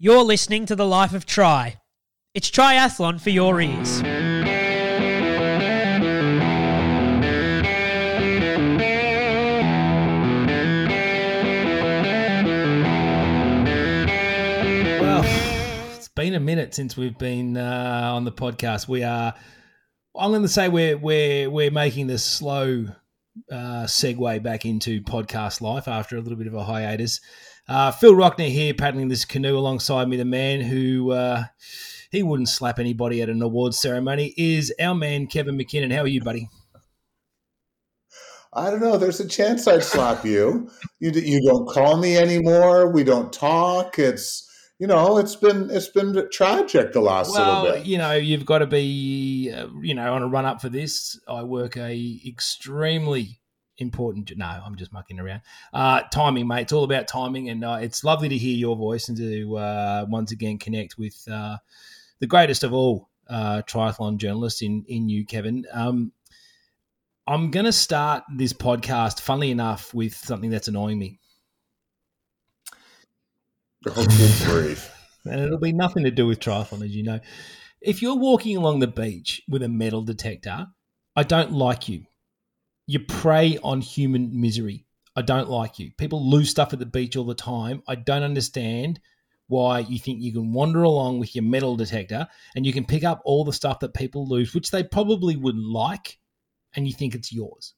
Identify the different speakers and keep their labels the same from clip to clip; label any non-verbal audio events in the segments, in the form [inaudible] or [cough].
Speaker 1: You're listening to The Life of Tri. It's triathlon for your ears.
Speaker 2: Well, it's been a minute since we've been uh, on the podcast. We are. I'm going to say we're we're we're making this slow uh, segue back into podcast life after a little bit of a hiatus. Uh, Phil Rockner here, paddling this canoe alongside me. The man who uh, he wouldn't slap anybody at an awards ceremony is our man Kevin Mackinnon. How are you, buddy?
Speaker 3: I don't know. There's a chance I'd slap you. You you don't call me anymore. We don't talk. It's you know it's been it's been tragic the last
Speaker 2: well,
Speaker 3: little bit.
Speaker 2: you know, you've got to be, uh, you know, on a run up for this. I work a extremely important. No, I'm just mucking around. Uh, timing, mate. It's all about timing, and uh, it's lovely to hear your voice and to uh, once again connect with uh, the greatest of all uh, triathlon journalists in in you, Kevin. Um, I'm going to start this podcast, funnily enough, with something that's annoying me.
Speaker 3: Grief. [laughs]
Speaker 2: and it'll be nothing to do with triathlon, as you know. If you're walking along the beach with a metal detector, I don't like you. You prey on human misery. I don't like you. People lose stuff at the beach all the time. I don't understand why you think you can wander along with your metal detector and you can pick up all the stuff that people lose, which they probably would like, and you think it's yours.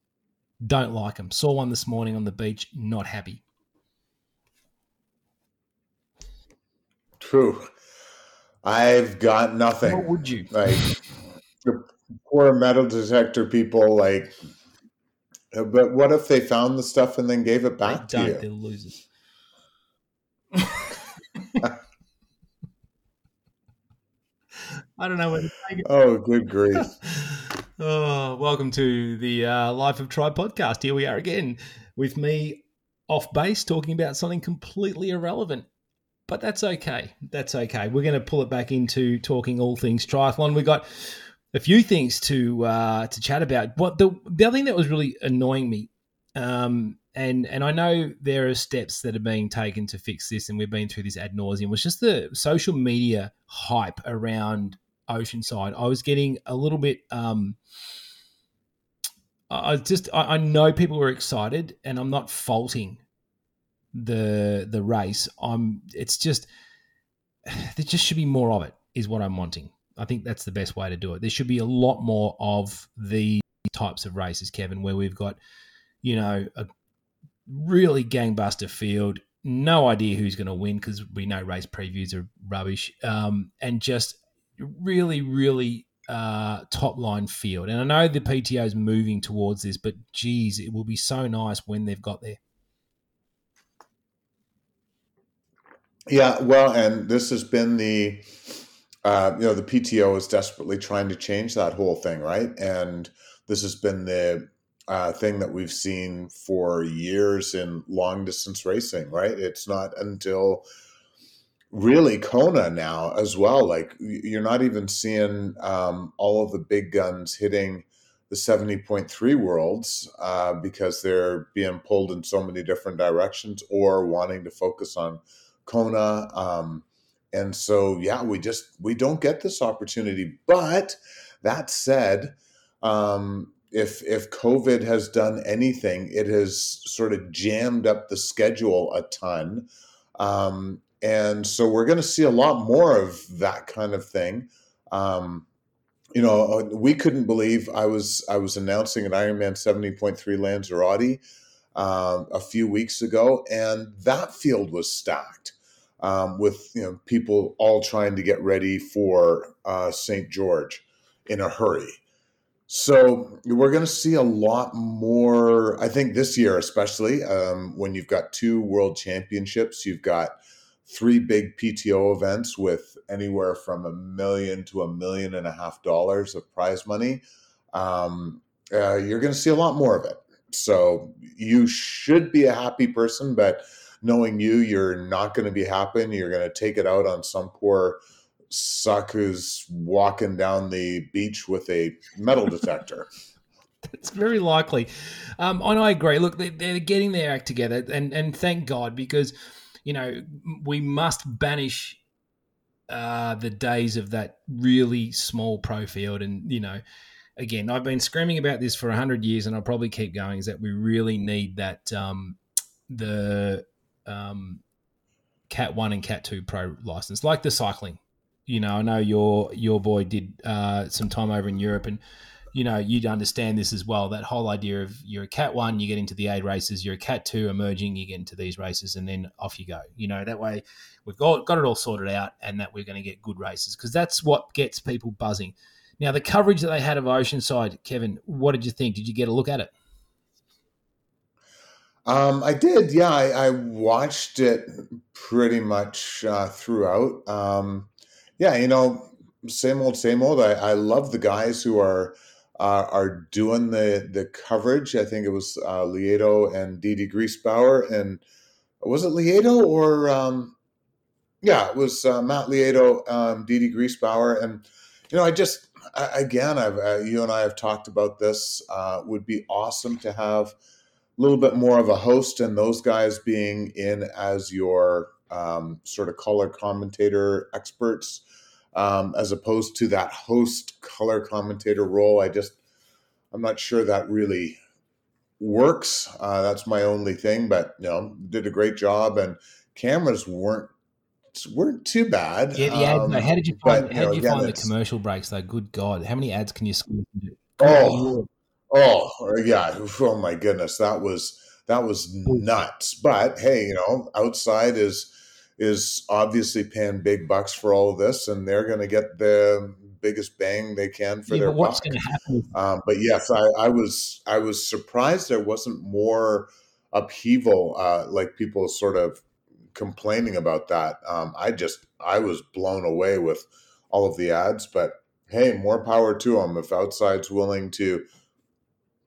Speaker 2: Don't like them. Saw one this morning on the beach, not happy.
Speaker 3: True. I've got nothing.
Speaker 2: What would you?
Speaker 3: Like the poor metal detector people. Like, but what if they found the stuff and then gave it back
Speaker 2: They
Speaker 3: to you?
Speaker 2: they're losers. I don't know where to take it.
Speaker 3: Oh, good grief. [laughs]
Speaker 2: oh, welcome to the uh, Life of Tri podcast. Here we are again with me off base talking about something completely irrelevant. But that's okay. That's okay. We're going to pull it back into talking all things triathlon. We got a few things to uh, to chat about. What the the other thing that was really annoying me, um, and and I know there are steps that are being taken to fix this, and we've been through this ad nauseum. Was just the social media hype around Oceanside. I was getting a little bit. Um, I just I, I know people were excited, and I'm not faulting the the race. I'm. It's just [sighs] there just should be more of it. Is what I'm wanting. I think that's the best way to do it. There should be a lot more of the types of races, Kevin, where we've got, you know, a really gangbuster field. No idea who's going to win because we know race previews are rubbish. Um, and just really, really uh, top line field. And I know the PTO is moving towards this, but geez, it will be so nice when they've got there.
Speaker 3: Yeah, well, and this has been the, uh, you know, the PTO is desperately trying to change that whole thing, right? And this has been the uh, thing that we've seen for years in long distance racing, right? It's not until really Kona now as well. Like you're not even seeing um, all of the big guns hitting the 70.3 worlds uh, because they're being pulled in so many different directions or wanting to focus on Kona. Um, and so, yeah, we just we don't get this opportunity. But that said, um, if if COVID has done anything, it has sort of jammed up the schedule a ton. Um, and so we're going to see a lot more of that kind of thing. Um, you know, we couldn't believe I was I was announcing an Ironman seventy point three Lanzarote um, a few weeks ago, and that field was stacked um, with you know people all trying to get ready for uh, St. George in a hurry. So we're going to see a lot more. I think this year, especially um, when you've got two world championships, you've got three big PTO events with anywhere from a million to a million and a half dollars of prize money. Um, uh, you're going to see a lot more of it. So you should be a happy person, but knowing you, you're not going to be happy. You're going to take it out on some poor suck who's walking down the beach with a metal detector. [laughs]
Speaker 2: It's very likely. Um, and I agree. Look, they, they're getting their act together, and, and thank God because, you know, we must banish uh, the days of that really small pro field. And, you know, again, I've been screaming about this for 100 years and I'll probably keep going is that we really need that, um, the um, Cat 1 and Cat 2 pro license, like the cycling. You know, I know your your boy did uh, some time over in Europe and you know, you'd understand this as well. That whole idea of you're a cat one, you get into the A races, you're a cat two emerging, you get into these races, and then off you go. You know, that way we've got, got it all sorted out and that we're going to get good races because that's what gets people buzzing. Now, the coverage that they had of Oceanside, Kevin, what did you think? Did you get a look at it?
Speaker 3: Um, I did, yeah. I, I, watched it pretty much uh, throughout. Um, yeah, you know, same old, same old. I, I love the guys who are uh, are doing the the coverage. I think it was uh, Lieto and Dede Griesbauer, and was it Lieto or um, yeah, it was uh, Matt Lieto, um, Dede Griesbauer, and you know, I just I, again, I've uh, you and I have talked about this. Uh, would be awesome to have little bit more of a host, and those guys being in as your um, sort of color commentator experts um, as opposed to that host color commentator role. I just, I'm not sure that really works. Uh, that's my only thing, but you know, did a great job, and cameras weren't weren't too bad.
Speaker 2: Yeah, the ads. Um, how did you find? But, how did you, know, find the commercial breaks though? Good God, how many ads can you squeeze?
Speaker 3: Oh, oh, yeah. Oh my goodness, that was that was nuts. But hey, you know, outside is is obviously paying big bucks for all of this, and they're going to get the biggest bang they can for yeah, their buck. Um, but yes, I, I, was I was surprised there wasn't more upheaval, uh, like people sort of complaining about that. Um, I just I was blown away with all of the ads, but hey, more power to them if outside's willing to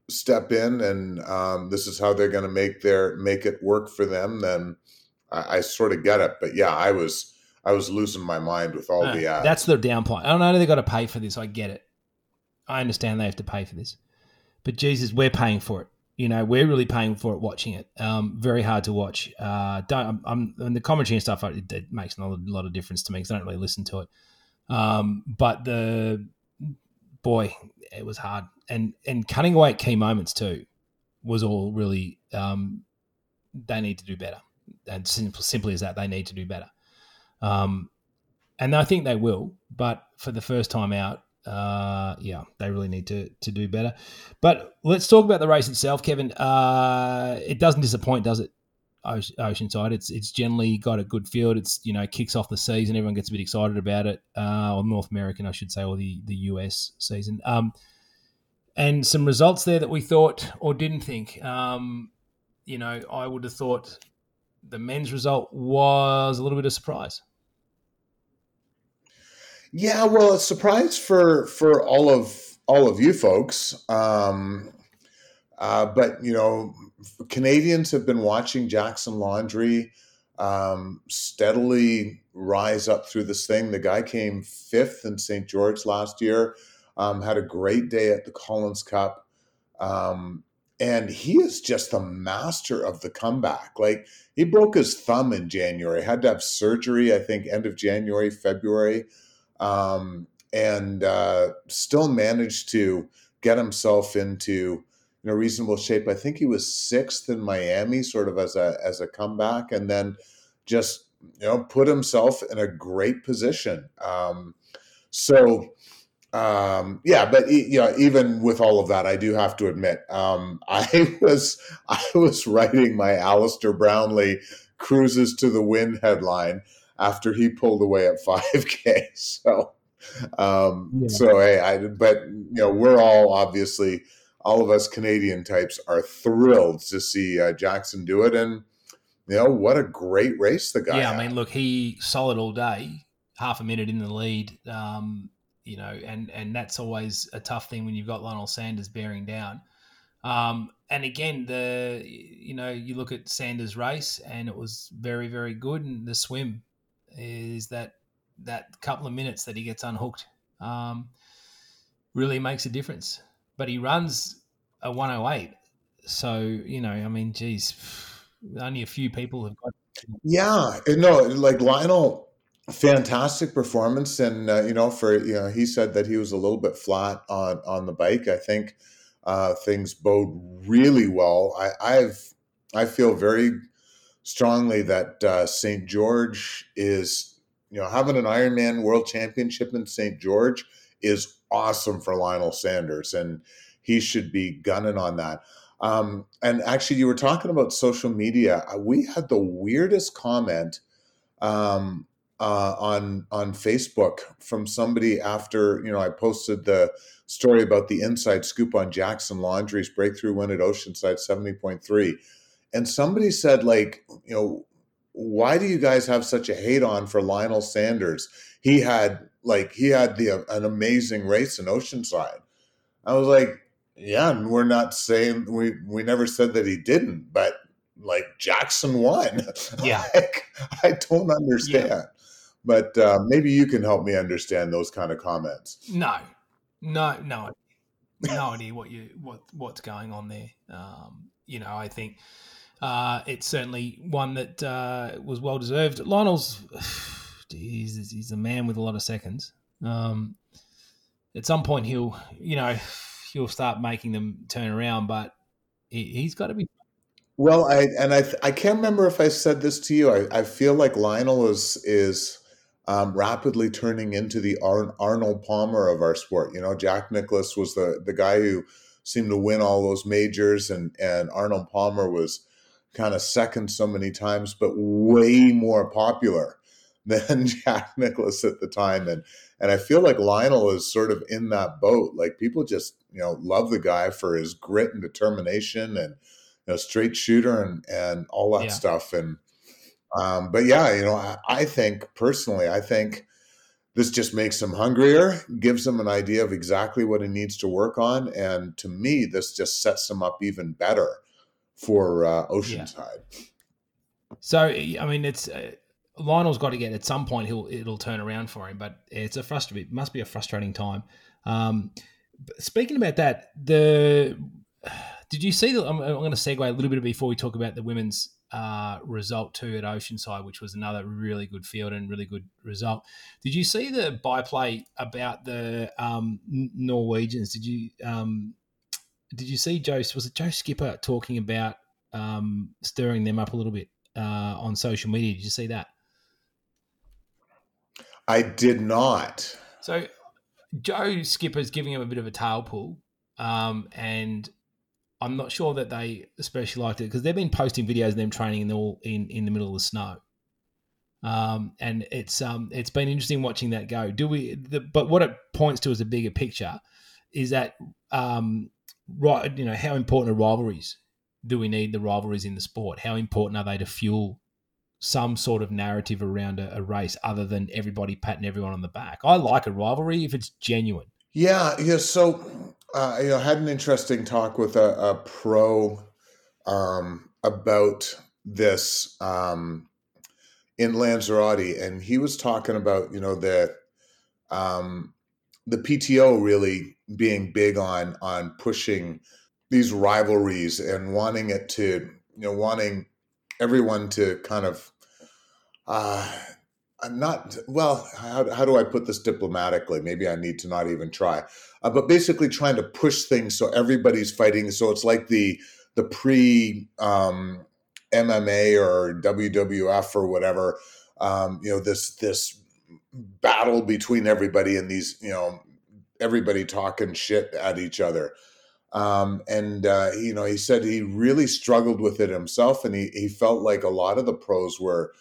Speaker 3: step in and um, this is how they're going to make their make it work for them then I, I sort of get it, but yeah, I was I was losing my mind with all the ads.
Speaker 2: That's the down point. I don't know they got to pay for this. I get it. I understand they have to pay for this, but Jesus, we're paying for it. You know, we're really paying for it watching it. Um, very hard to watch. Uh, don't I'm, I'm the commentary and stuff. It, it makes not a lot of difference to me because I don't really listen to it. Um, but the boy, it was hard, and and cutting away at key moments too was all really. Um, they need to do better and simple, simply as that, they need to do better. Um, and I think they will, but for the first time out, uh, yeah, they really need to to do better. But let's talk about the race itself, Kevin. Uh, it doesn't disappoint, does it? Oceanside. It's it's generally got a good field. It's you know kicks off the season. Everyone gets a bit excited about it. Uh, or North American, I should say, or the the US season. Um, and some results there that we thought or didn't think. Um, you know, I would have thought the men's result was a little bit of surprise.
Speaker 3: Yeah, well, a surprise for for all of all of you folks. Um, uh, but you know, Canadians have been watching Jackson Laundry um, steadily rise up through this thing. The guy came fifth in St. George last year. Um, had a great day at the Collins Cup. Um, and he is just the master of the comeback. Like he broke his thumb in January, had to have surgery, I think, end of January, February, um, and uh, still managed to get himself into you know reasonable shape. I think he was sixth in Miami, sort of as a as a comeback, and then just you know put himself in a great position. Um, so um, yeah, but you know, even with all of that, I do have to admit, um, [laughs] I was I was writing my Alistair Brownlee cruises to the wind headline after he pulled away at [laughs] 5K. So, um, yeah. so hey, I but you know, we're all obviously all of us Canadian types are thrilled to see uh, Jackson do it, and you know what a great race the guy.
Speaker 2: Yeah,
Speaker 3: had.
Speaker 2: I mean, look, he solid all day, half a minute in the lead. Um, you know, and and that's always a tough thing when you've got Lionel Sanders bearing down. Um, and again, the you know you look at Sanders' race, and it was very very good. And the swim is that that couple of minutes that he gets unhooked um, really makes a difference. But he runs a 108, so you know, I mean, geez, only a few people have got.
Speaker 3: Yeah, no, like Lionel fantastic performance, and uh, you know, for you know, he said that he was a little bit flat on on the bike. I think uh, things bode really well. I, I've I feel very strongly that uh, St. George is you know having an Ironman World Championship in St. George is awesome for Lionel Sanders, and he should be gunning on that. Um, and actually, you were talking about social media. Uh, we had the weirdest comment um, uh, on on Facebook from somebody after you know I posted the story about the inside scoop on Jackson Laundry's breakthrough win at Oceanside seventy point three, and somebody said like you know why do you guys have such a hate on for Lionel Sanders? He had like he had the an amazing race in Oceanside. I was like, yeah, and we're not saying we we never said that he didn't, but like Jackson won. [laughs]
Speaker 2: Yeah,
Speaker 3: like, I don't understand. Yeah. But uh, maybe you can help me understand those kind of comments.
Speaker 2: No, no, no, no idea what you what what's going on there. Um, you know, I think uh, it's certainly one that uh, was well deserved. Lionel's, he's, he's a man with a lot of seconds. Um, at some point, he'll you know he'll start making them turn around, but he, has got to be
Speaker 3: well, I and I I can't remember if I said this to you. I, I feel like Lionel is is um, rapidly turning into the Ar- Arnold Palmer of our sport. You know, Jack Nicklaus was the the guy who seemed to win all those majors, and and Arnold Palmer was kind of second so many times, but way more popular than [laughs] Jack Nicklaus at the time. And and I feel like Lionel is sort of in that boat. Like people just you know love the guy for his grit and determination and you know straight shooter and and all that yeah. stuff. And um, but yeah, you know, I, I think personally, I think this just makes him hungrier, gives him an idea of exactly what he needs to work on, and to me, this just sets him up even better for uh, Oceanside. Yeah.
Speaker 2: So I mean, it's uh, Lionel's got to get at some point. He'll it'll turn around for him, but it's a frustrating. It must be a frustrating time. Um, speaking about that, the did you see the? I'm, I'm going to segue a little bit before we talk about the women's uh, result too at Oceanside, which was another really good field and really good result. Did you see the byplay about the um, Norwegians? Did you um, did you see Joe? Was it Joe Skipper talking about um, stirring them up a little bit uh, on social media? Did you see that?
Speaker 3: I did not.
Speaker 2: So Joe Skipper's giving him a bit of a tail pull, um, and I'm not sure that they especially liked it because they've been posting videos of them training in the all in, in the middle of the snow. Um, and it's um, it's been interesting watching that go. Do we? The, but what it points to as a bigger picture is that um, right, you know, how important are rivalries? Do we need the rivalries in the sport? How important are they to fuel some sort of narrative around a, a race other than everybody patting everyone on the back? I like a rivalry if it's genuine.
Speaker 3: Yeah, yeah. So uh, you know, had an interesting talk with a, a pro um, about this um, in Lanzarote, and he was talking about you know the um, the PTO really being big on on pushing these rivalries and wanting it to you know wanting everyone to kind of uh, I'm not well how, how do i put this diplomatically? Maybe i need to not even try. Uh, but basically trying to push things so everybody's fighting. So it's like the the pre um, mma or wwf or whatever um, you know this this battle between everybody and these you know everybody talking shit at each other. Um, and uh, you know he said he really struggled with it himself and he, he felt like a lot of the pros were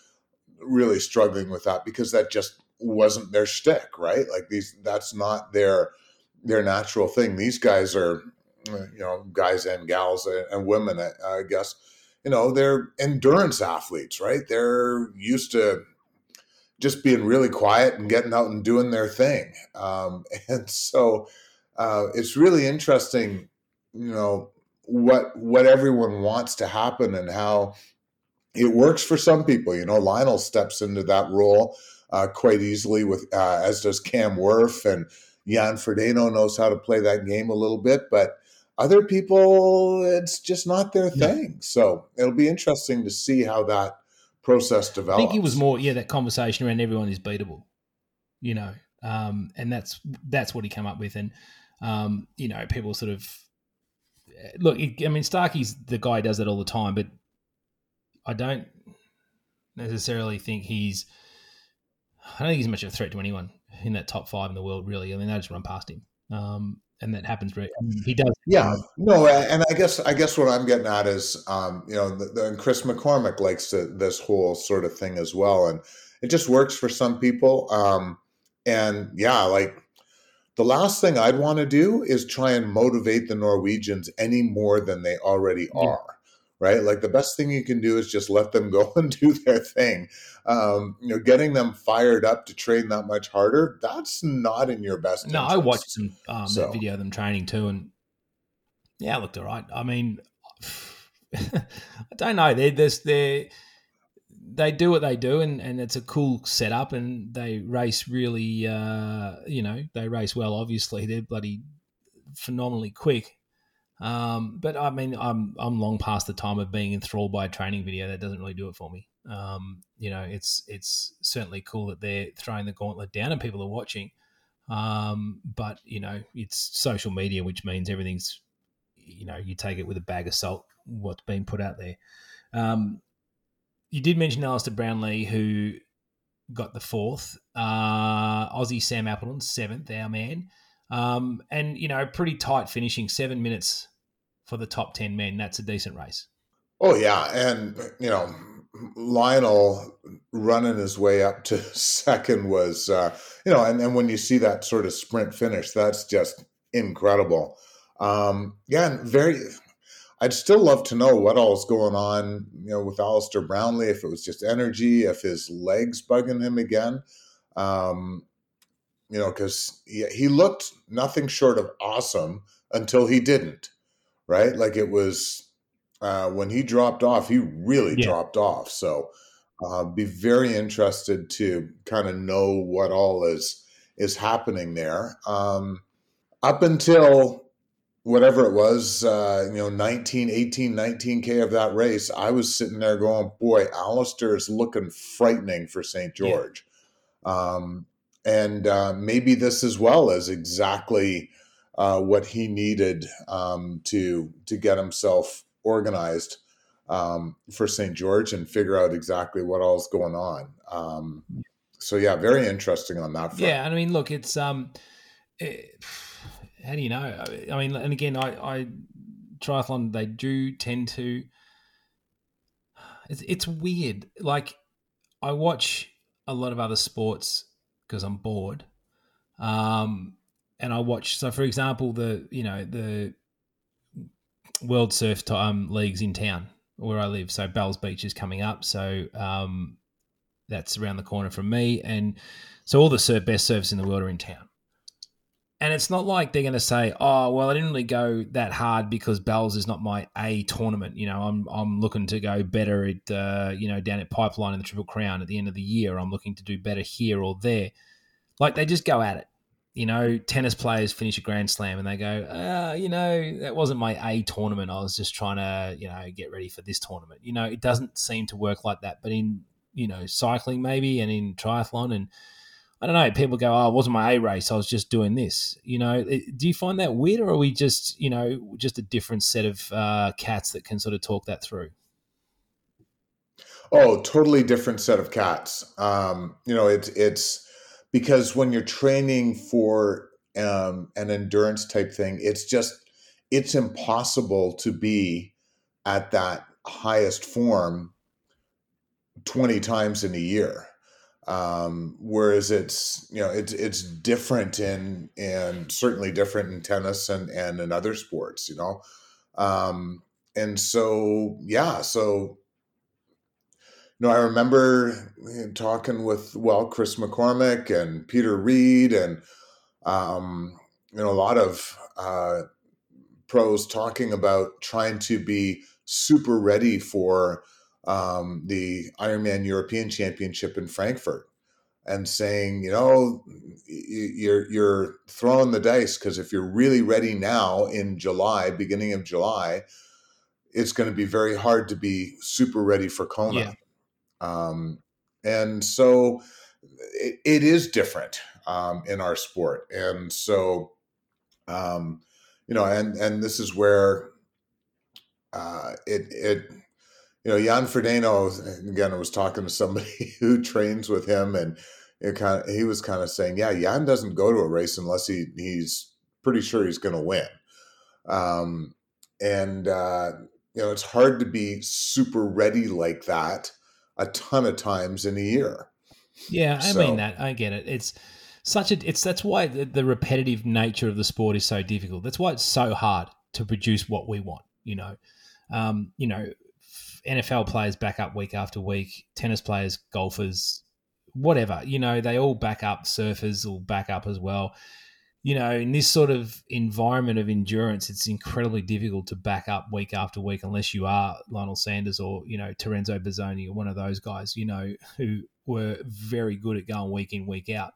Speaker 3: really struggling with that because that just wasn't their shtick, right? Like these, that's not their their natural thing. These guys are, you know, guys and gals and women, I guess, you know, they're endurance athletes, right? They're used to just being really quiet and getting out and doing their thing, um, [laughs] and so uh, it's really interesting, you know, what what everyone wants to happen and how it works for some people. You know, Lionel steps into that role uh, quite easily with uh, as does Cam Wurf and Jan Frodeno knows how to play that game a little bit, but other people it's just not their thing. So it'll be interesting to see how that process develops.
Speaker 2: I think it was more yeah that conversation around everyone is beatable, you know, um, and that's that's what he came up with, and um, you know people sort of look. I mean, Starkey's the guy who does that all the time, but I don't necessarily think he's. I don't think he's much of a threat to anyone in that top five in the world. Really, I mean, they just run past him, um, and that happens. Mean, he does.
Speaker 3: Yeah, no, and I guess I guess what I'm getting at is, um, you know, the, the, and Chris McCormick likes to, this whole sort of thing as well, and it just works for some people. Um, and yeah, like the last thing I'd want to do is try and motivate the Norwegians any more than they already are. Right, like the best thing you can do is just let them [laughs] go and do their thing. Um, you know, getting them fired up to train that much harder, that's not in your best.
Speaker 2: No, I watched some um,
Speaker 3: So-
Speaker 2: video of them training too, and yeah, it looked all right. I mean, [laughs] I don't know. They there's they they do what they do, and and it's a cool setup, and they race really. Uh, you know, they race well. Obviously, they're bloody phenomenally quick. Um, but I mean, I'm I'm long past the time of being enthralled by a training video. That doesn't really do it for me. Um, you know, it's it's certainly cool that they're throwing the gauntlet down and people are watching. Um, but you know, it's social media, which means everything's you know you take it with a bag of salt. What's being put out there. Um, you did mention Alistair Brownlee, who got the fourth. Uh, Aussie Sam Appleton seventh, our man. Um, and you know, pretty tight finishing, seven minutes for the top ten men. That's a decent race.
Speaker 3: Oh yeah, and you know Lionel running his way up to [laughs] second was uh, you know, and, and when you see that sort of sprint finish, that's just incredible. Um, yeah, and very. I'd still love to know what all's going on, you know, with Alistair Brownlee. If it was just energy, if his legs bugging him again, um, you know, because he, he looked nothing short of awesome until he didn't, right? Like it was uh, when he dropped off, he really
Speaker 2: Yeah.
Speaker 3: dropped off. So, uh, be very interested to kind of know what all is is happening there. Um, up until whatever it was, uh, you know, 19, 18, 19K of that race, I was sitting there going, boy, Alistair is looking frightening for St.
Speaker 2: Yeah.
Speaker 3: George. Um, and uh, maybe this as well is exactly uh, what he needed um, to to get himself organized um, for St. George and figure out exactly what all's going on. Um, so yeah, very interesting on that front.
Speaker 2: Yeah, and I mean, look, it's um, it, how do you know? I mean, and again, I, I triathlon they do tend to. It's it's weird. Like, I watch a lot of other sports because I'm bored, um, and I watch. So, for example, the you know the World Surf um, leagues in town where I live. So Bells Beach is coming up. So um, that's around the corner from me, and so all the surf, best surfers in the world are in town. And it's not like they're going to say, "Oh, well, I didn't really go that hard because Bells is not my A tournament." You know, I'm I'm looking to go better at uh, you know down at Pipeline in the Triple Crown at the end of the year. I'm looking to do better here or there. Like they just go at it. You know, tennis players finish a Grand Slam and they go, uh, you know, that wasn't my A tournament. I was just trying to, you know, get ready for this tournament. You know, it doesn't seem to work like that. But in, you know, cycling maybe and in triathlon and I don't know, people go, oh, it wasn't my A race. I was just doing this. You know, it- do you find that weird or are we just, you know, just a different set of uh, cats that can sort of talk that through?
Speaker 3: Oh, totally different set of cats. Um, you know, it's it's because when you're training for um, an endurance type thing, it's just it's impossible to be at that highest form twenty times in a year. Um, whereas it's you know it's it's different in and certainly different in tennis and and in other sports. You know, um, and so yeah, so you know, I remember talking with well Chris McCormick and Peter Reid and um, you know a lot of uh, pros talking about trying to be super ready for um, the Ironman European Championship in Frankfurt and saying, you know, you're you're throwing the dice because if you're really ready now in July, beginning of July, it's going to be very hard to be super ready for Kona.
Speaker 2: Yeah.
Speaker 3: Um, and so it, it is different um, in our sport. And so, um, you know, and and this is where uh, it it you know Jan Frodeno again. I was talking to somebody [laughs] who trains with him, and it kind of he was kind of saying, yeah, Jan doesn't go to a race unless he he's pretty sure he's going to win. Um, and uh, you know, it's hard to be super ready like that a ton of times in a year.
Speaker 2: Yeah, I so, mean that. I get it. It's such a. It's that's why the, the repetitive nature of the sport is so difficult. That's why it's so hard to produce what we want. You know, um, you know, NFL players back up week after week. Tennis players, golfers, whatever. You know, they all back up. Surfers will back up as well you know, in this sort of environment of endurance, it's incredibly difficult to back up week after week unless you are Lionel Sanders or, you know, Terenzo Bozzone or one of those guys, you know, who were very good at going week in, week out.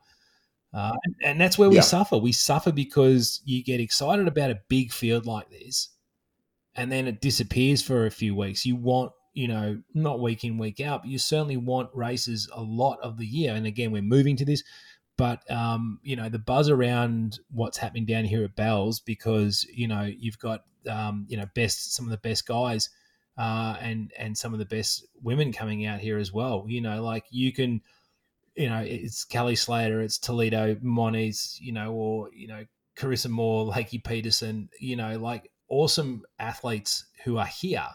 Speaker 2: Uh, and, and, that's where we yeah. suffer. We suffer because you get excited about a big field like this and then it disappears for a few weeks. You want, you know, not week in, week out, but you certainly want races a lot of the year. And again, we're moving to this but um, you know the buzz around what's happening down here at Bells because you know you've got um, you know best some of the best guys uh, and and some of the best women coming out here as well. You know, like you can, you know, it's Kelly Slater, it's Toledo Moniz, you know, or you know Carissa Moore, Lakey Peterson, you know, like awesome athletes who are here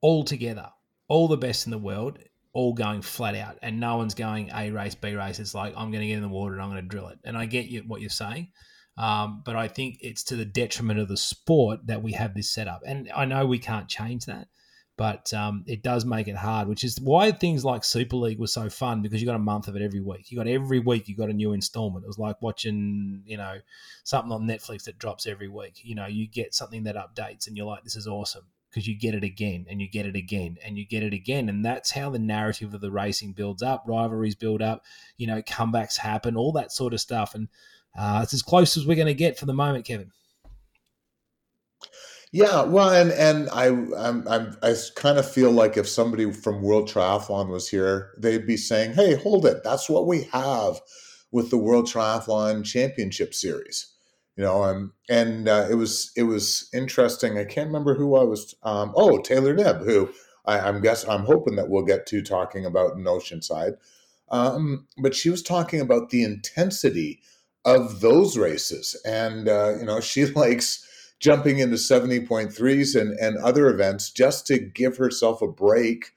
Speaker 2: all together, all the best in the world all going flat out and no one's going A race, B race. It's like, I'm going to get in the water and I'm going to drill it. And I get you, what you're saying. Um, but I think it's to the detriment of the sport that we have this setup. And I know we can't change that, but um, it does make it hard, which is why things like Super League was so fun because you got a month of it every week. You got every week, you got a new installment. It was like watching, you know, something on Netflix that drops every week. You know, you get something that updates and you're like, this is awesome because you get it again and you get it again and you get it again. And that's how the narrative of the racing builds up, rivalries build up, you know, comebacks happen, all that sort of stuff. And uh, it's as close as we're going to get for the moment, Kevin.
Speaker 3: Yeah, well, and and I I'm, I'm I kind of feel like if somebody from World Triathlon was here, they'd be saying, "Hey, hold it! That's what we have with the World Triathlon Championship Series." You know um, and uh, it was it was interesting. I can't remember who i was um, oh taylor knibb who I, am guess i'm hoping that we'll get to talking about in oceanside um, but she was talking about the intensity of those races. And uh, you know [laughs] she likes jumping into 70.3s and, and other events just to give herself a break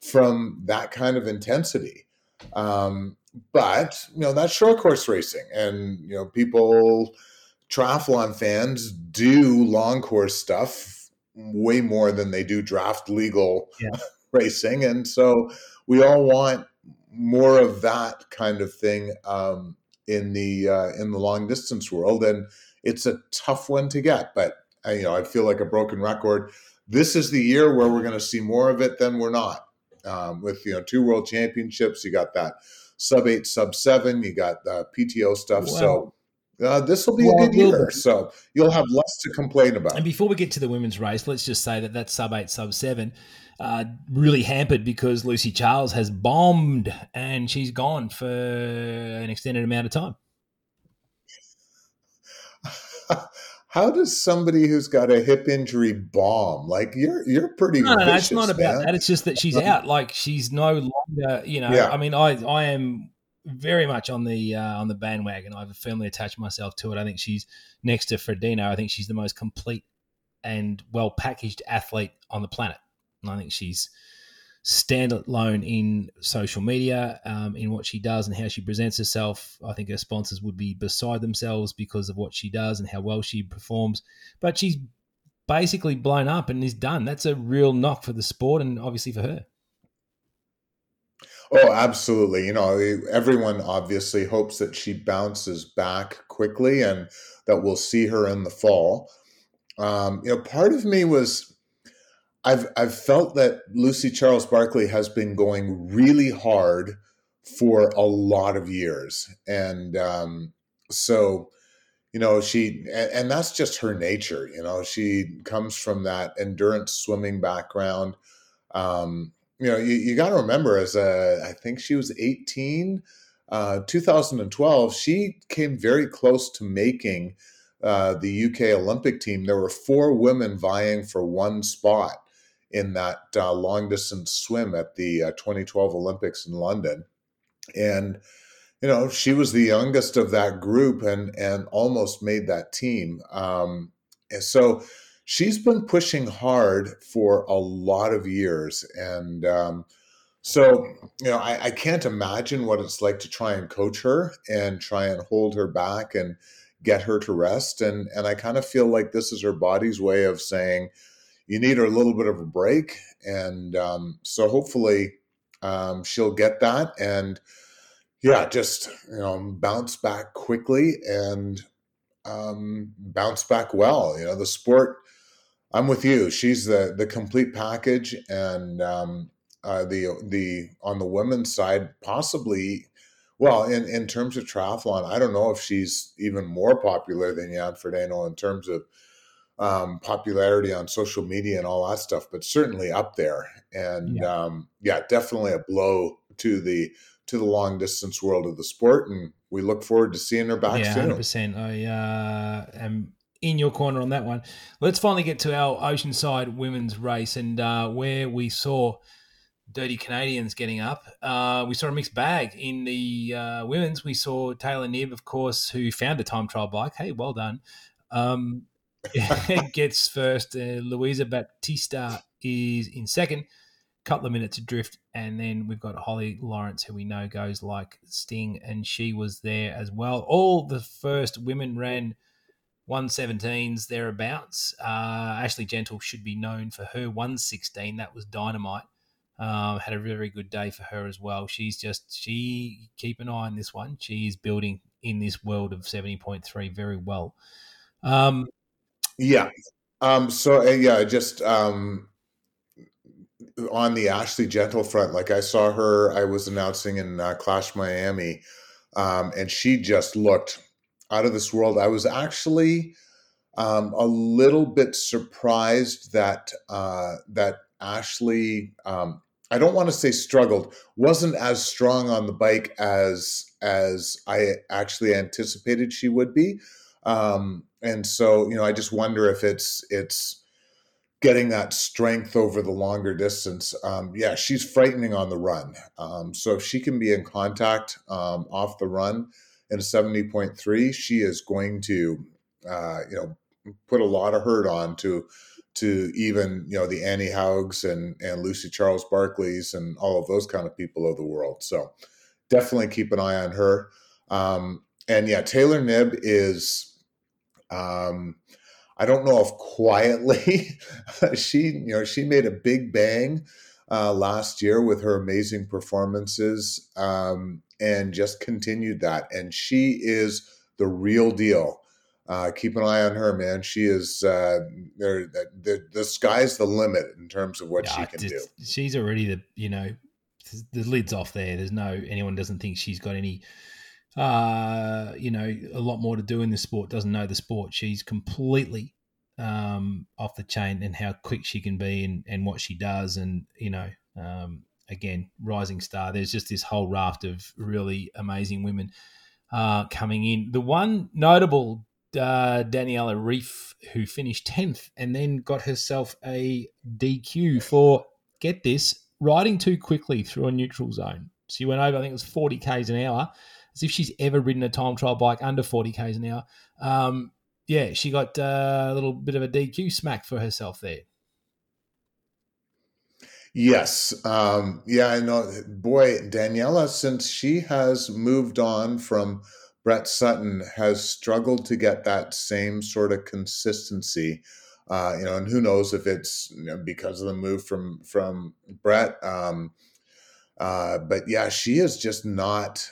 Speaker 3: from that kind of intensity. Um, but you know that's short course racing. And you know people triathlon fans do long course stuff way more than they do draft legal yeah. [laughs] racing, and so we all want more of that kind of thing um, in the uh, in the long distance world, and it's a tough one to get. But I, you know, I feel like a broken record. This is the year where we're going to see more of it than we're not. Um, with you know two world championships, you got that sub eight, sub seven, you got the PTO stuff. Well, so uh, this will be well, a good year, so you'll have less to complain about.
Speaker 2: And before we get to the women's race, let's just say that that sub eight, sub seven, uh, really hampered because Lucy Charles has bombed and she's gone for an extended amount of time. [laughs]
Speaker 3: How does somebody who's got a hip injury bomb? Like you're you're pretty.
Speaker 2: No,
Speaker 3: no, no
Speaker 2: it's not about that. It's just that she's out. Like she's no longer. You know, yeah. I mean, I I am very much on the uh, on the bandwagon. I've firmly attached myself to it. I think she's next to Frodeno. I think she's the most complete and well packaged athlete on the planet. And I think she's standalone in social media, um, in what she does and how she presents herself. I think her sponsors would be beside themselves because of what she does and how well she performs. But she's basically blown up and is done. That's a real knock for the sport and obviously for her.
Speaker 3: Oh, absolutely. You know, everyone obviously hopes that she bounces back quickly and that we'll see her in the fall. Um, you know, part of me was I've I've felt that Lucy Charles Barclay has been going really hard for a lot of years, and um, so you know she and, and that's just her nature. You know, she comes from that endurance swimming background. Um, you know, you, you got to remember as a, I think she was 18, uh, 2012, she came very close to making uh, the UK Olympic team. There were four women vying for one spot in that uh, long distance swim at the uh, 2012 Olympics in London. And, you know, she was the youngest of that group and, and almost made that team. Um, and so she's been pushing hard for a lot of years. And, um, so, you know, I, I, can't imagine what it's like to try and coach her and try and hold her back and get her to rest. And and I kind of feel like this is her body's way of saying, you need a little bit of a break. And um, so hopefully um, she'll get that and yeah, just you know, bounce back quickly and um, bounce back well. You know, the sport. I'm with you. She's the the complete package, and um, uh, the the on the women's side, possibly. Well, in, in terms of triathlon, I don't know if she's even more popular than Jan Frodeno in terms of um, popularity on social media and all that stuff, but certainly up there. And yeah. Um, yeah, definitely a blow to the to the long distance world of the sport, and we look forward to seeing her back
Speaker 2: yeah,
Speaker 3: soon.
Speaker 2: 100%. I uh, am in your corner on that one. Let's finally get to our Oceanside women's race and uh, where we saw Dirty Canadians getting up. Uh, we saw a mixed bag in the uh, women's. We saw Taylor Knibb, of course, who found a time trial bike. Hey, well done. Um, [laughs] gets first. Uh, Luisa Baptista is in second. Couple of minutes adrift, and then we've got Holly Lawrence, who we know goes like Sting, and she was there as well. All the first women ran 117s thereabouts. Uh, Ashley Gentle should be known for her 116. That was dynamite. Um, had a very good day for her as well. She's just she keep an eye on this one. She is building in this world of seventy point three very well. Um,
Speaker 3: yeah. Um, so uh, yeah, just um, on the Ashley Gentle front, like I saw her, I was announcing in uh, Clash Miami, um, and she just looked out of this world. I was actually um, a little bit surprised that uh, that Ashley um, I don't want to say struggled, wasn't as strong on the bike as as I actually anticipated she would be. Um, and so, you know, I just wonder if it's it's getting that strength over the longer distance. Um, yeah, she's frightening on the run. Um, so if she can be in contact um, off the run in 70.3, she is going to, uh, you know, put a lot of hurt on to to even you know the Annie Haugs and and Lucy Charles Barclays and all of those kind of people of the world. So definitely keep an eye on her. Um, and yeah, Taylor Knibb is. Um, I don't know if quietly [laughs] she you know she made a big bang uh, last year with her amazing performances um, and just continued that. And she is the real deal uh, keep an eye on her, man. She is uh, there. The, the sky's the limit in terms of what yeah, she can do.
Speaker 2: She's already the you know the lid's off there. There's no anyone doesn't think she's got any uh, you know a lot more to do in the sport. Doesn't know the sport. She's completely um, off the chain and how quick she can be and, and what she does and you know um, again rising star. There's just this whole raft of really amazing women uh, coming in. The one notable uh, Daniela Ryf, who finished 10th and then got herself a DQ for, get this, riding too quickly through a neutral zone. She went over, I think it was 40 Ks an hour, as if she's ever ridden a time trial bike under 40 Ks an hour. Um, yeah, she got uh, a little bit of a DQ smack for herself there.
Speaker 3: Yes. Um, yeah, I know. Boy, Daniela, since she has moved on from Brett Sutton has struggled to get that same sort of consistency. Uh, you know, and who knows if it's you know, because of the move from from Brett. Um, uh, but yeah, she is just not,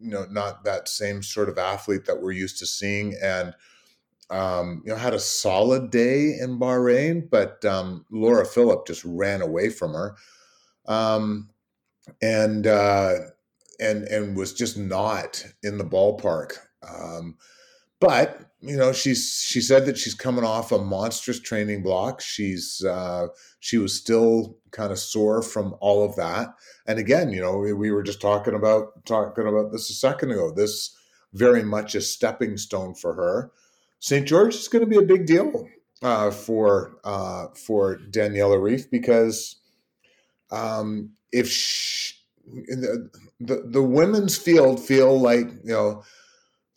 Speaker 3: you know, not that same sort of athlete that we're used to seeing. And um, you know, had a solid day in Bahrain, but um, Laura Philipp just ran away from her. Um, and uh, and and was just not in the ballpark. Um, but you know she's she said that she's coming off a monstrous training block she's uh she was still kind of sore from all of that and again you know we, we were just talking about talking about this a second ago this very much a stepping stone for her st george is going to be a big deal uh, for uh, for Daniela Ryf because um, if she, the, the the women's field feel like you know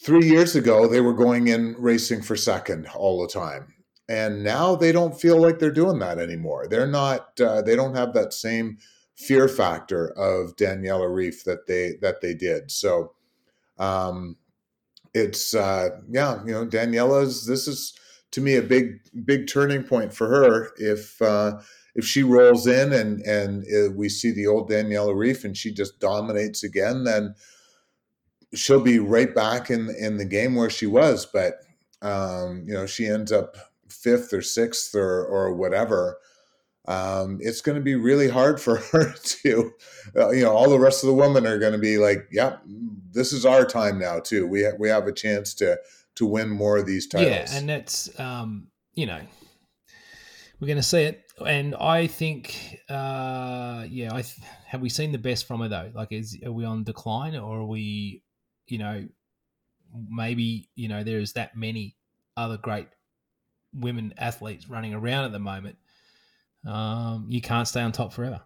Speaker 3: three years ago they were going in racing for second all the time. And now they don't feel like they're doing that anymore. They're not uh, they don't have that same fear factor of daniela ryf that they that they did. So um it's uh yeah you know daniela's this is to me a big big turning point for her if uh if she rolls in and and uh, we see the old daniela Ryf and she just dominates again then she'll be right back in in the game where she was. But um, you know, she ends up fifth or sixth or or whatever. Um, it's going to be really hard for [laughs] her to, uh, you know, all the rest of the women are going to be like, "Yep, this is our time now too. We ha- we have a chance to to win more of these titles."
Speaker 2: Yeah, and that's um, you know, we're going to see it, and I think, uh, yeah, I th- have we seen the best from her though? Like, is are we on decline or are we you know, maybe, you know, there's that many other great women athletes running around at the moment. Um, you can't stay on top forever.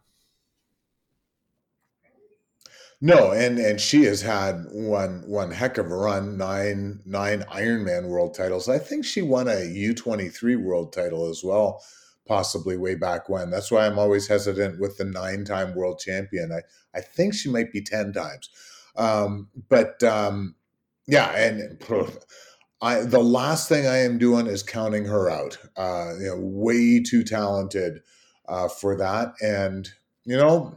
Speaker 3: No, and and she has had one one heck of a run, nine nine Ironman world titles. I think she won a U twenty three world title as well, possibly way back when. That's why I'm always hesitant with the nine time world champion. I I think she might be ten times. Um, but um, yeah, and [laughs] I the last thing I am doing is counting her out. Uh, you know, way too talented uh, for that, and you know,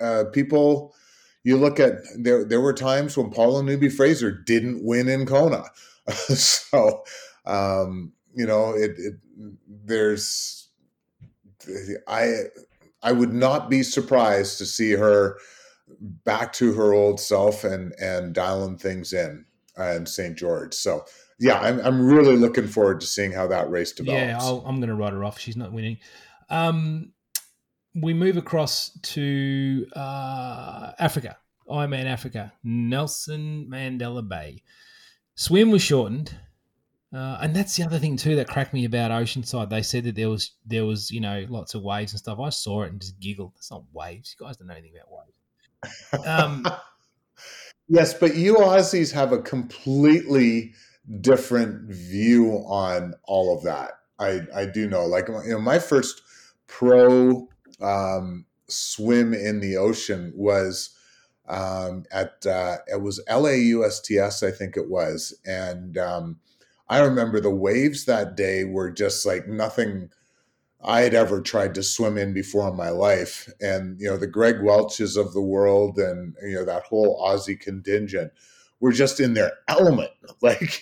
Speaker 3: uh, people. You look at there. There were times when Paula Newby Fraser didn't win in Kona, [laughs] so um, you know it, it. There's, I, I would not be surprised to see her back to her old self and and dialing things in in St. George. So yeah, I'm I'm really looking forward to seeing how that race develops.
Speaker 2: Yeah, i am going to write her off. She's not winning. Um, we move across to uh, Africa, Ironman Africa, Nelson Mandela Bay. Swim was shortened. Uh, and that's the other thing too that cracked me about Oceanside. They said that there was there was you know lots of waves and stuff. I saw it and just giggled. It's not waves. You guys don't know anything about waves.
Speaker 3: Um, [laughs] yes, but you Aussies have a completely different view on all of that. I I do know. Like you know, my first pro um, swim in the ocean was um, at uh, it was LAUSTS, I think it was, and um, I remember the waves that day were just like nothing I had ever tried to swim in before in my life. And, you know, the Greg Welches of the world and, you know, that whole Aussie contingent were just in their element. [laughs] Like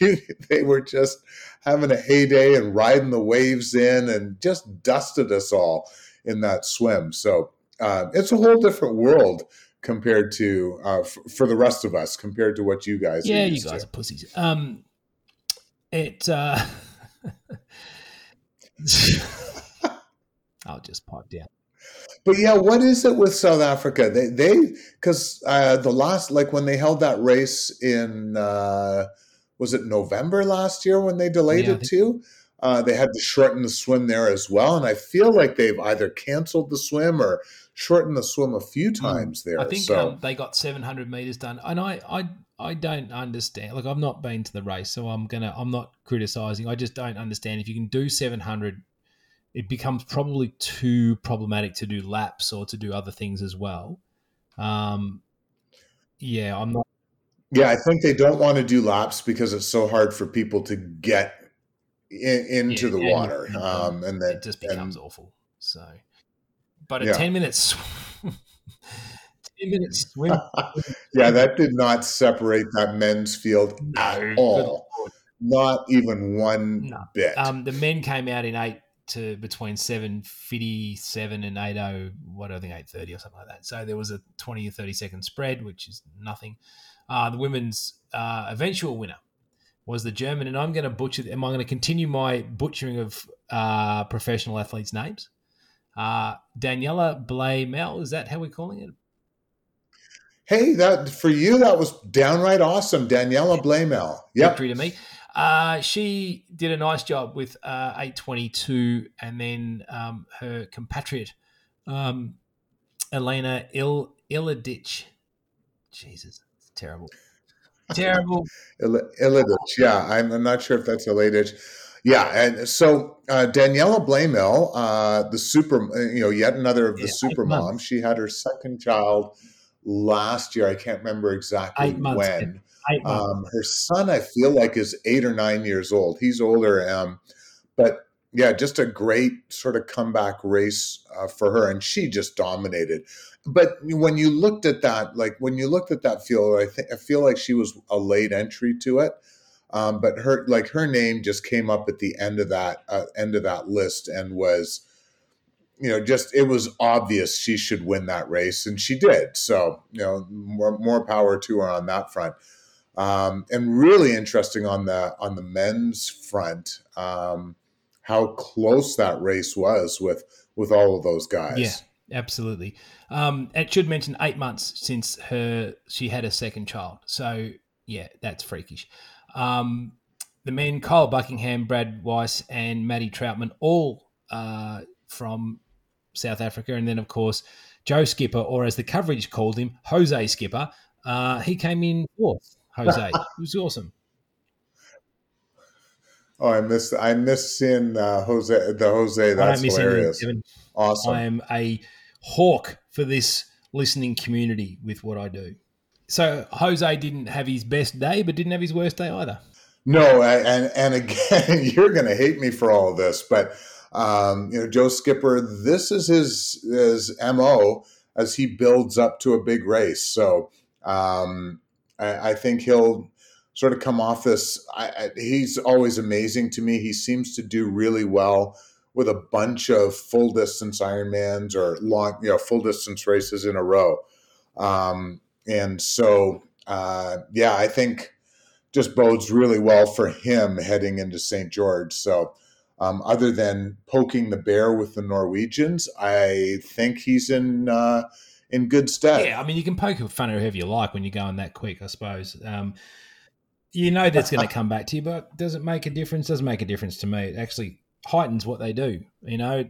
Speaker 3: they were just having a heyday and riding the waves in and just dusted us all in that swim. So uh, it's a whole different world compared to, uh, f- for the rest of us, compared to what you guys
Speaker 2: yeah, you guys to. are pussies. Um, it, uh, [laughs] [laughs] I'll just pop down.
Speaker 3: But yeah, what is it with South Africa? They they because uh, the last like when they held that race in uh, was it November last year when they delayed yeah, it too? Uh, they had to shorten the swim there as well, and I feel like they've either canceled the swim or shortened the swim a few hmm. times there.
Speaker 2: I think so. um, they got 700 meters done, and I, I I don't understand. Like I've not been to the race, so I'm gonna I'm not criticizing. I just don't understand if you can do 700 it becomes probably too problematic to do laps or to do other things as well. Um, yeah, I'm not.
Speaker 3: Yeah, I think they don't want to do laps because it's so hard for people to get in, into yeah, the and, water, and, um, and then
Speaker 2: it just becomes and, awful. So, but a yeah. ten minutes, [laughs] ten minutes swim. [laughs]
Speaker 3: yeah, [laughs] that did not separate that men's field no, at all. Not even one no. bit.
Speaker 2: Um, the men came out in eight to between 757 and 80 what I think 830 or something like that. So there was a 20 or 30 second spread, which is nothing. Uh, the women's uh, eventual winner was the German, and I'm going to butcher. Am I going to continue my butchering of uh, professional athletes' names? Uh, Daniela Bleymehl, is that how we're calling it?
Speaker 3: Hey, that for you that was downright awesome, Daniela Bleymehl.
Speaker 2: Yep. Victory to me. Uh, she did a nice job with uh, 822, and then um, her compatriot um, Elena Il Iladich. Jesus, it's terrible. Terrible. [laughs]
Speaker 3: Iladich, yeah. I'm, I'm, not sure if that's Iladich. Yeah, and so uh, Daniela Bleymehl, uh, the super, you know, yet another of the yeah, super moms. She had her second child last year. I can't remember exactly when. Um, her son, I feel like, is eight or nine years old. He's older, um, but yeah, just a great sort of comeback race uh, for her, and she just dominated. But when you looked at that, like when you looked at that field, I think I feel like she was a late entry to it. Um, but her like her name just came up at the end of that uh, end of that list and was you know just it was obvious she should win that race and she did so you know more more power to her on that front um, and really interesting on the on the men's front um, how close that race was with with all of those guys
Speaker 2: yeah absolutely um, it should mention eight months since her she had a second child so yeah that's freakish um, the men, Kyle Buckingham, Brad Weiss, and Matty Trautman, all uh, from South Africa. And then, of course, Joe Skipper, or as the coverage called him, Jose Skipper. Uh, he came in fourth. Jose, [laughs] it was awesome.
Speaker 3: Oh, I miss I miss seeing uh, Jose the Jose. That's hilarious. awesome.
Speaker 2: I am a hawk for this listening community with what I do. So Jose didn't have his best day, but didn't have his worst day either.
Speaker 3: No, and and again, [laughs] you're going to hate me for all of this, but um, you know, Joe Skipper, this is his his mo as he builds up to a big race. So um, I, I, think he'll sort of come off this. I, he's always amazing to me. He seems to do really well with a bunch of full distance Ironmans or long, you know, full distance races in a row. Um, and so, uh, yeah, I think just bodes really well for him heading into St. George. So, um, other than poking the bear with the Norwegians, I think he's in uh, in good stead.
Speaker 2: Yeah, I mean, you can poke fun at whoever you like when you're going that quick, I suppose. Um, you know that's going [laughs] to come back to you, but does it make a difference? Doesn't make a difference to me. It actually heightens what they do. You know,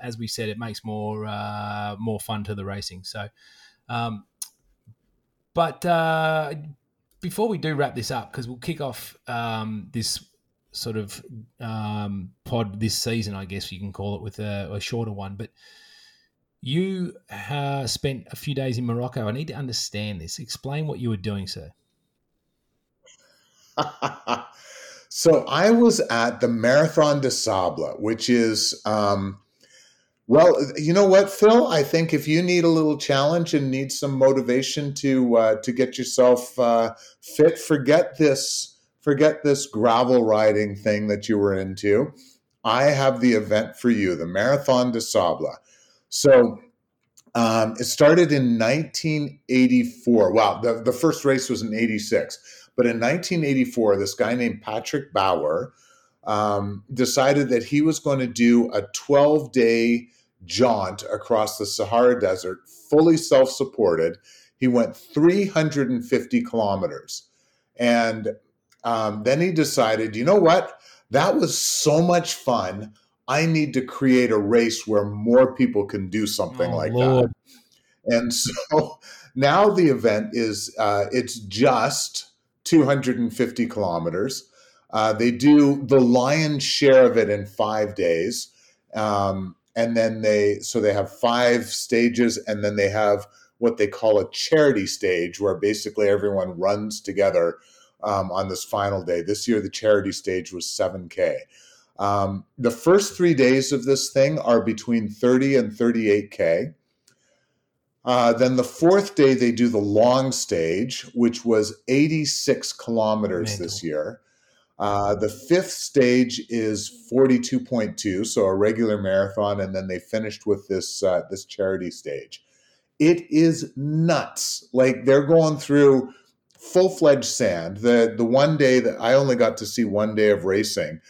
Speaker 2: as we said, it makes more uh, more fun to the racing. So, um, but uh, before we do wrap this up, because we'll kick off um, this sort of um, pod this season, I guess you can call it, with a, a shorter one. But you uh, spent a few days in Morocco. I need to understand this. Explain what you were doing, sir. [laughs]
Speaker 3: so I was at the Marathon des Sables, which is um, well, you know what, Phil? I think if you need a little challenge and need some motivation to uh, to get yourself uh, fit, forget this forget this gravel riding thing that you were into. I have the event for you, the Marathon des Sables. So um, it started in 1984. Wow, the, the first race was in 86. But in 1984, this guy named Patrick Bauer um, decided that he was going to do a 12 day jaunt across the Sahara Desert, fully self supported. He went 350 kilometers. And um, then he decided, you know what? That was so much fun. I need to create a race where more people can do something oh, like Lord. that. And [laughs] so now the event is uh, it's just 250 kilometers. Uh, they do the lion's share of it in five days. Um, and then they so they have five stages and then they have what they call a charity stage where basically everyone runs together um, on this final day this year the charity stage was 7k um, the first three days of this thing are between 30 and 38k uh, then the fourth day they do the long stage which was 86 kilometers Mental. this year uh, the fifth stage is 42.2, so a regular marathon, and then they finished with this uh, this charity stage. It is nuts. Like they're going through full fledged sand. The the one day that I only got to see one day of racing,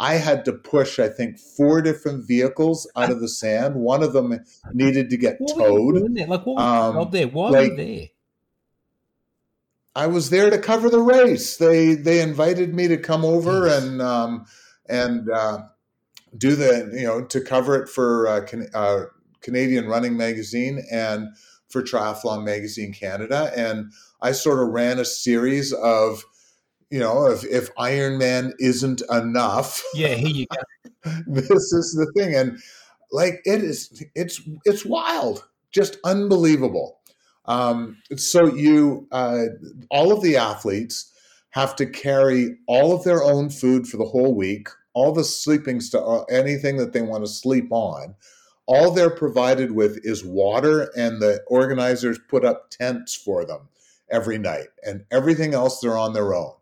Speaker 3: I had to push I think four different vehicles out of the sand. One of them needed to get
Speaker 2: What
Speaker 3: towed.
Speaker 2: Like, what was
Speaker 3: Um,
Speaker 2: there? Why were
Speaker 3: like-
Speaker 2: there?
Speaker 3: I was there to cover the race. They they invited me to come over
Speaker 2: Yes.
Speaker 3: and um, and uh, do the you know to cover it for uh, Can- uh, Canadian Running Magazine and for Triathlon Magazine Canada. And I sort of ran a series of you know if if Iron Man isn't enough,
Speaker 2: Yeah, here you go. [laughs]
Speaker 3: this is the thing. And like it is it's it's wild. Just unbelievable. Um, so you uh, all of the athletes have to carry all of their own food for the whole week all the sleeping stuff anything that they want to sleep on. All they're provided with is water and the organizers put up tents for them every night and everything else they're on their own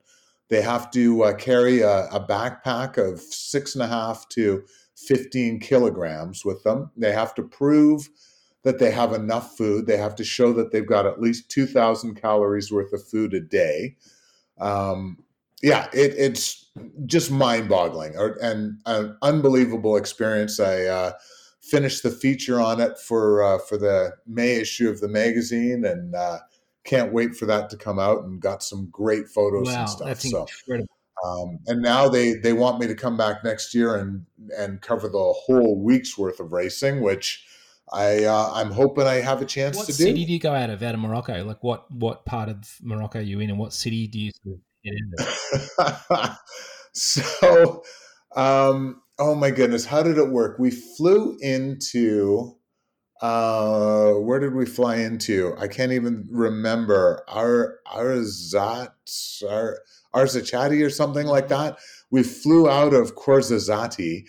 Speaker 3: they have to uh, carry a, a backpack of six and a half to 15 kilograms with them. They have to prove that they have enough food. They have to show that they've got at least 2,000 calories worth of food a day. Um, yeah, it, it's just mind boggling and an unbelievable experience. I uh, finished the feature on it for, uh, for the May issue of the magazine and uh, can't wait for that to come out and got some great photos
Speaker 2: Wow,
Speaker 3: and stuff.
Speaker 2: that's
Speaker 3: so, um, and now they they want me to come back next year and and cover the whole week's worth of racing, which I uh, I'm hoping I have a chance
Speaker 2: What
Speaker 3: to do.
Speaker 2: What city
Speaker 3: do.
Speaker 2: you go out of, out of Morocco? Like, what what part of Morocco are you in, and what city do you get into? [laughs]
Speaker 3: so, um, oh my goodness, how did it work? We flew into uh where did we fly into? I can't even remember. Our arzat our arzachati or something like that? We flew out of Ouarzazate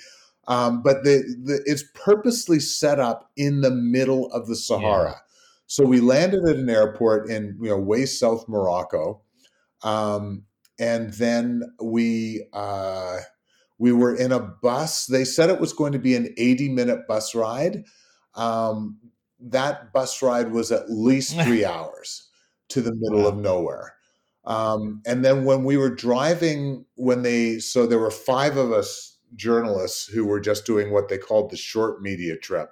Speaker 3: um, but the, the it's purposely set up in the middle of the sahara. So we landed at an airport in you know way south morocco um, and then we uh, we were in a bus. They said it was going to be an 80 minute bus ride um, that bus ride was at least [laughs] three hours to the middle
Speaker 2: Wow.
Speaker 3: of nowhere. Um, and then when we were driving, when they, so there were five of us journalists who were just doing what they called the short media trip.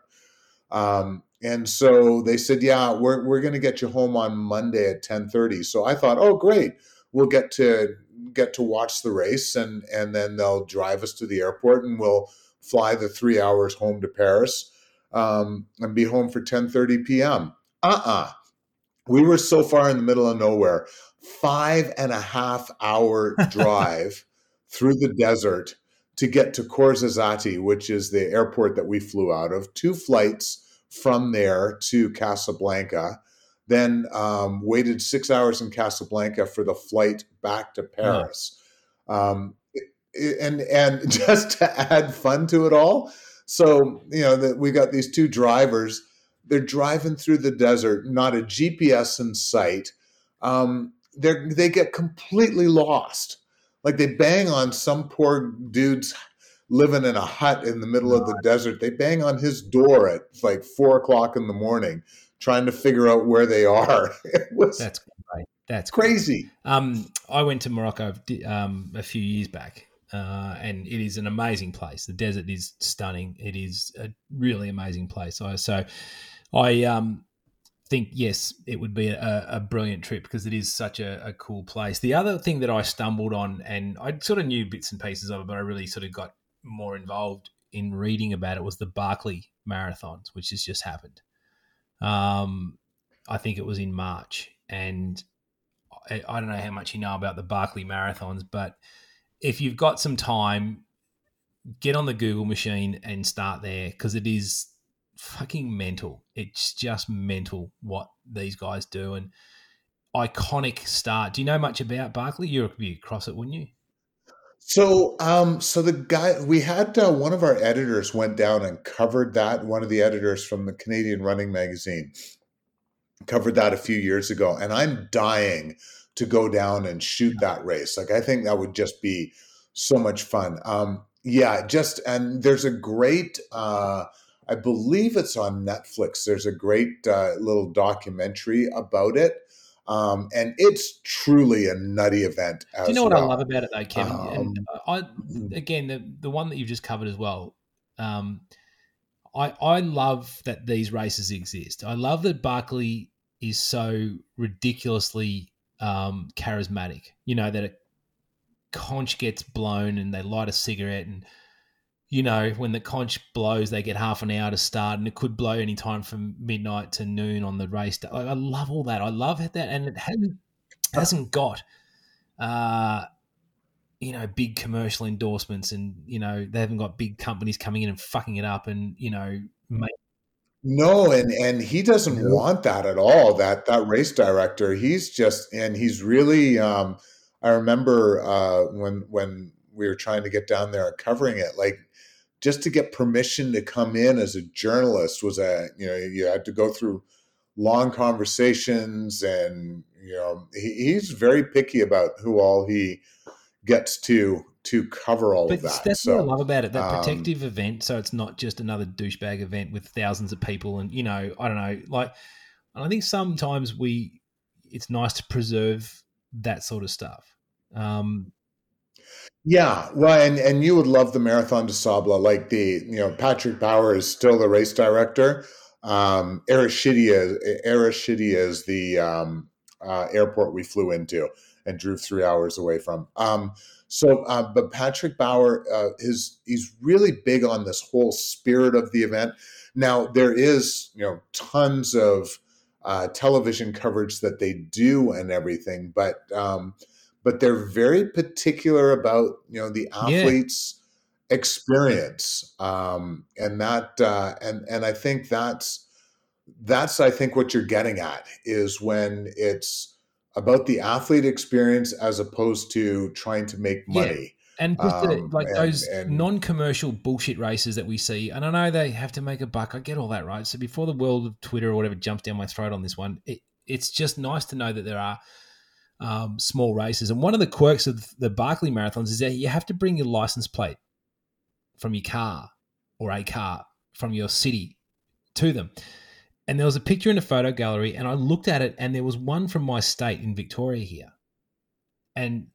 Speaker 3: Um, and so they said, yeah, we're, we're going to get you home on Monday at 1030. So I thought, oh, great. We'll get to get to watch the race and, and then they'll drive us to the airport and we'll fly the three hours home to Paris um, and be home for 10:30 p.m. Uh-uh. We were so far in the middle of nowhere. Five and a half hour [laughs] drive through the desert to get to Ouarzazate, which is the airport that we flew out of. Two flights from there to Casablanca. Then um, waited six hours in Casablanca for the flight back to Paris. Um, and and [laughs] just to add fun to it all, so you know that we got these two drivers. They're driving through the desert, not a GPS in sight. Um, they they get completely lost. Like they bang on some poor dude's living in a hut in the middle of the desert. They bang on his door at like four o'clock in the morning, trying to figure out where they are. [laughs] It was
Speaker 2: That's great. That's great.
Speaker 3: crazy.
Speaker 2: Um, I went to Morocco um, a few years back, uh, and it is an amazing place. The desert is stunning. It is a really amazing place. I, so, I um, think yes, it would be a, a brilliant trip because it is such a, a cool place. The other thing that I stumbled on, and I sort of knew bits and pieces of it, but I really sort of got more involved in reading about it, was the Barkley marathons, which has just happened. Um, I think it was in March, and I, I don't know how much you know about the Barkley marathons, but if you've got some time, get on the Google machine and start there because it is fucking mental. It's just mental what these guys do and iconic start. Do you know much about Barkley? You'd be across it, wouldn't you?
Speaker 3: So, um, so the guy we had uh, one of our editors went down and covered that. One of the editors from the Canadian Running Magazine covered that a few years ago, and I'm dying to go down and shoot that race. Like, I think that would just be so much fun. Um, yeah, just and there's a great. Uh, I believe it's on Netflix. There's a great uh, little documentary about it. Um, and it's truly a nutty event.
Speaker 2: Do you know what
Speaker 3: well.
Speaker 2: I love about it though, Kevin?
Speaker 3: Um,
Speaker 2: and I again the the one that you've just covered as well. Um, I I love that these races exist. I love that Barkley is so ridiculously um, charismatic. You know that a conch gets blown and they light a cigarette and you know, when the conch blows, they get half an hour to start, and it could blow any time from midnight to noon on the race. day. I love all that. I love that, and it hasn't hasn't got, uh, you know, big commercial endorsements, and you know, they haven't got big companies coming in and fucking it up, and you know, make
Speaker 3: No, and and he doesn't
Speaker 2: No.
Speaker 3: want that at all. That that race director, he's just and he's really. Um, I remember uh, when when we were trying to get down there and covering it, like just to get permission to come in as a journalist was a you know you had to go through long conversations and you know he, he's very picky about who all he gets to to cover all
Speaker 2: But
Speaker 3: of that.
Speaker 2: that's
Speaker 3: so
Speaker 2: what I love about it. That
Speaker 3: um,
Speaker 2: protective event, so it's not just another douchebag event with thousands of people, and you know, I don't know, like, I think sometimes we, it's nice to preserve that sort of stuff. Um,
Speaker 3: Yeah, well, and and you would love the Marathon des Sables. Like the you know Patrick Bauer is still the race director. Um, Errachidia, Errachidia is the um, uh, airport we flew into and drove three hours away from. Um, so, uh, but Patrick Bauer uh, is he's really big on this whole spirit of the event. Now there is you know tons of uh, television coverage that they do and everything, but um, but they're very particular about you know the
Speaker 2: Yeah.
Speaker 3: athletes experience um and that uh and and i think that's that's i think what you're getting at is when it's about the athlete experience as opposed to trying to make money.
Speaker 2: Yeah. and the,
Speaker 3: Um,
Speaker 2: like
Speaker 3: and-
Speaker 2: those
Speaker 3: and-
Speaker 2: non-commercial bullshit races that we see, and I know they have to make a buck. I get all that, right? So before the world of Twitter or whatever jumps down my throat on this one, it, it's just nice to know that there are um, small races. And one of the quirks of the Barkley marathons is that you have to bring your license plate from your car or a car from your city to them. And there was a picture in a photo gallery, and I looked at it, and there was one from my state in Victoria here. And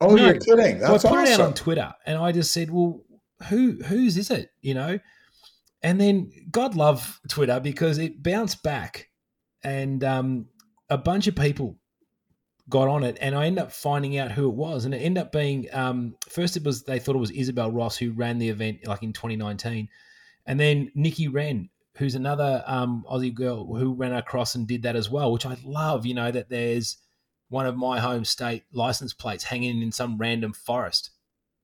Speaker 3: oh
Speaker 2: No.
Speaker 3: you're kidding that's
Speaker 2: so I put
Speaker 3: awesome
Speaker 2: it out on Twitter, and I just said, "Well, who whose is it?" You know, and then God love Twitter because it bounced back, and um, a bunch of people got on it, and I ended up finding out who it was, and it ended up being um, first it was they thought it was Isabel Ross who ran the event like in 2019, and then Nikki Wren. Who's another um, Aussie girl who ran across and did that as well, which I love. You know that there's one of my home state license plates hanging in some random forest,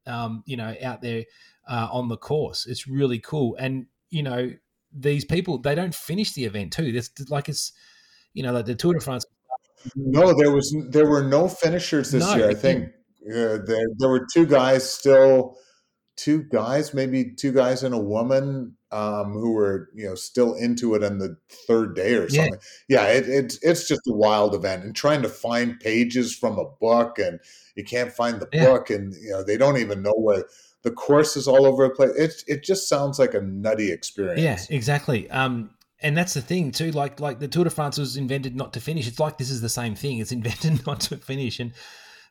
Speaker 2: um, you know, out there uh, on the course. It's really cool. And, you know, these people, they don't finish the event too. It's like it's, you know, like the Tour de France.
Speaker 3: no there was there were no finishers this
Speaker 2: No,
Speaker 3: year i think uh, there there were two guys still two guys maybe two guys and a woman um who were you know still into it on the third day or
Speaker 2: Yeah.
Speaker 3: something yeah, it, it's it's just a wild event and trying to find pages from a book and you can't find the
Speaker 2: Yeah.
Speaker 3: book and you know they don't even know where the course is all over the place it, it just sounds like a nutty experience
Speaker 2: Yeah, exactly. Um, and that's the thing too. Like, like the Tour de France was invented not to finish. It's like this is the same thing. It's [laughs] invented not to finish, and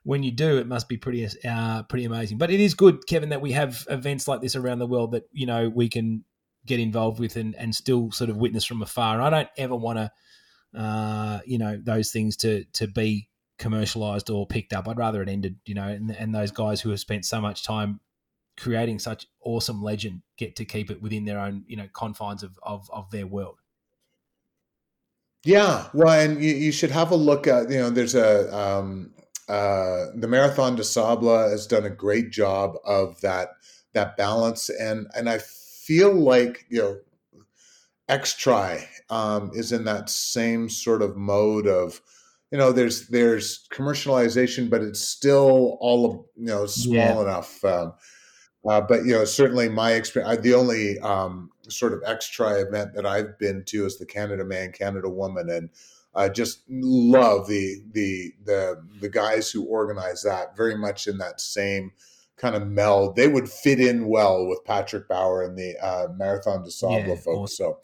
Speaker 2: when you do, it must be pretty, uh, pretty amazing. But it is good, Kevin, that we have events like this around the world that you know we can get involved with and, and still sort of witness from afar. I don't ever want to, uh, you know, those things to to be commercialized or picked up. I'd rather it ended, you know, and, and those guys who have spent so much time creating such awesome legend get to keep it within their own, you know, confines of of, of their world.
Speaker 3: Yeah, well, and you, you should have a look at you know there's a um, uh, the Marathon des Sables has done a great job of that that balance, and and I feel like you know XTRI um, is in that same sort of mode of you know there's there's commercialization, but it's still all you know small
Speaker 2: Yeah.
Speaker 3: enough. Um, uh, but you know, certainly my experience. The only um, sort of extra event that I've been to is the Canada Man, Canada Woman, and I just love the the the the guys who organize that. Very much in that same kind of meld. They would fit in well with Patrick Bauer and the uh, Marathon des Sables
Speaker 2: Yeah,
Speaker 3: folks. So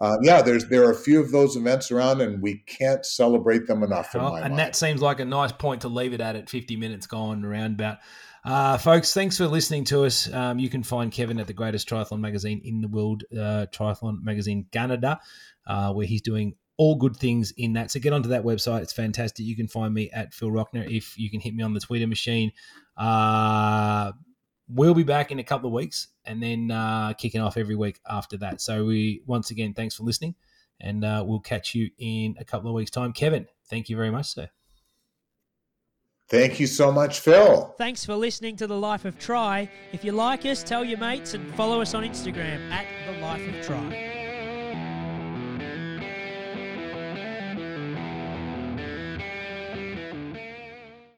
Speaker 3: uh, yeah, there's there are a few of those events around, and we can't celebrate them enough.
Speaker 2: Well,
Speaker 3: my
Speaker 2: and
Speaker 3: mind.
Speaker 2: that seems like a nice point to leave it at at 50 minutes gone around about. Uh, folks, thanks for listening to us. Um, you can find Kevin at the greatest triathlon magazine in the world, uh, Triathlon Magazine Canada, uh, where he's doing all good things in that. So get onto that website. It's fantastic. You can find me at Phil Rockner if you can hit me on the Twitter machine. Uh, we'll be back in a couple of weeks and then uh, kicking off every week after that. So we once again, thanks for listening, and uh, we'll catch you in a couple of weeks' time. Kevin, thank you very much, sir.
Speaker 3: Thank you so much, Phil.
Speaker 1: Thanks for listening to The Life of Try. If you like us, tell your mates and follow us on Instagram at The Life of Try.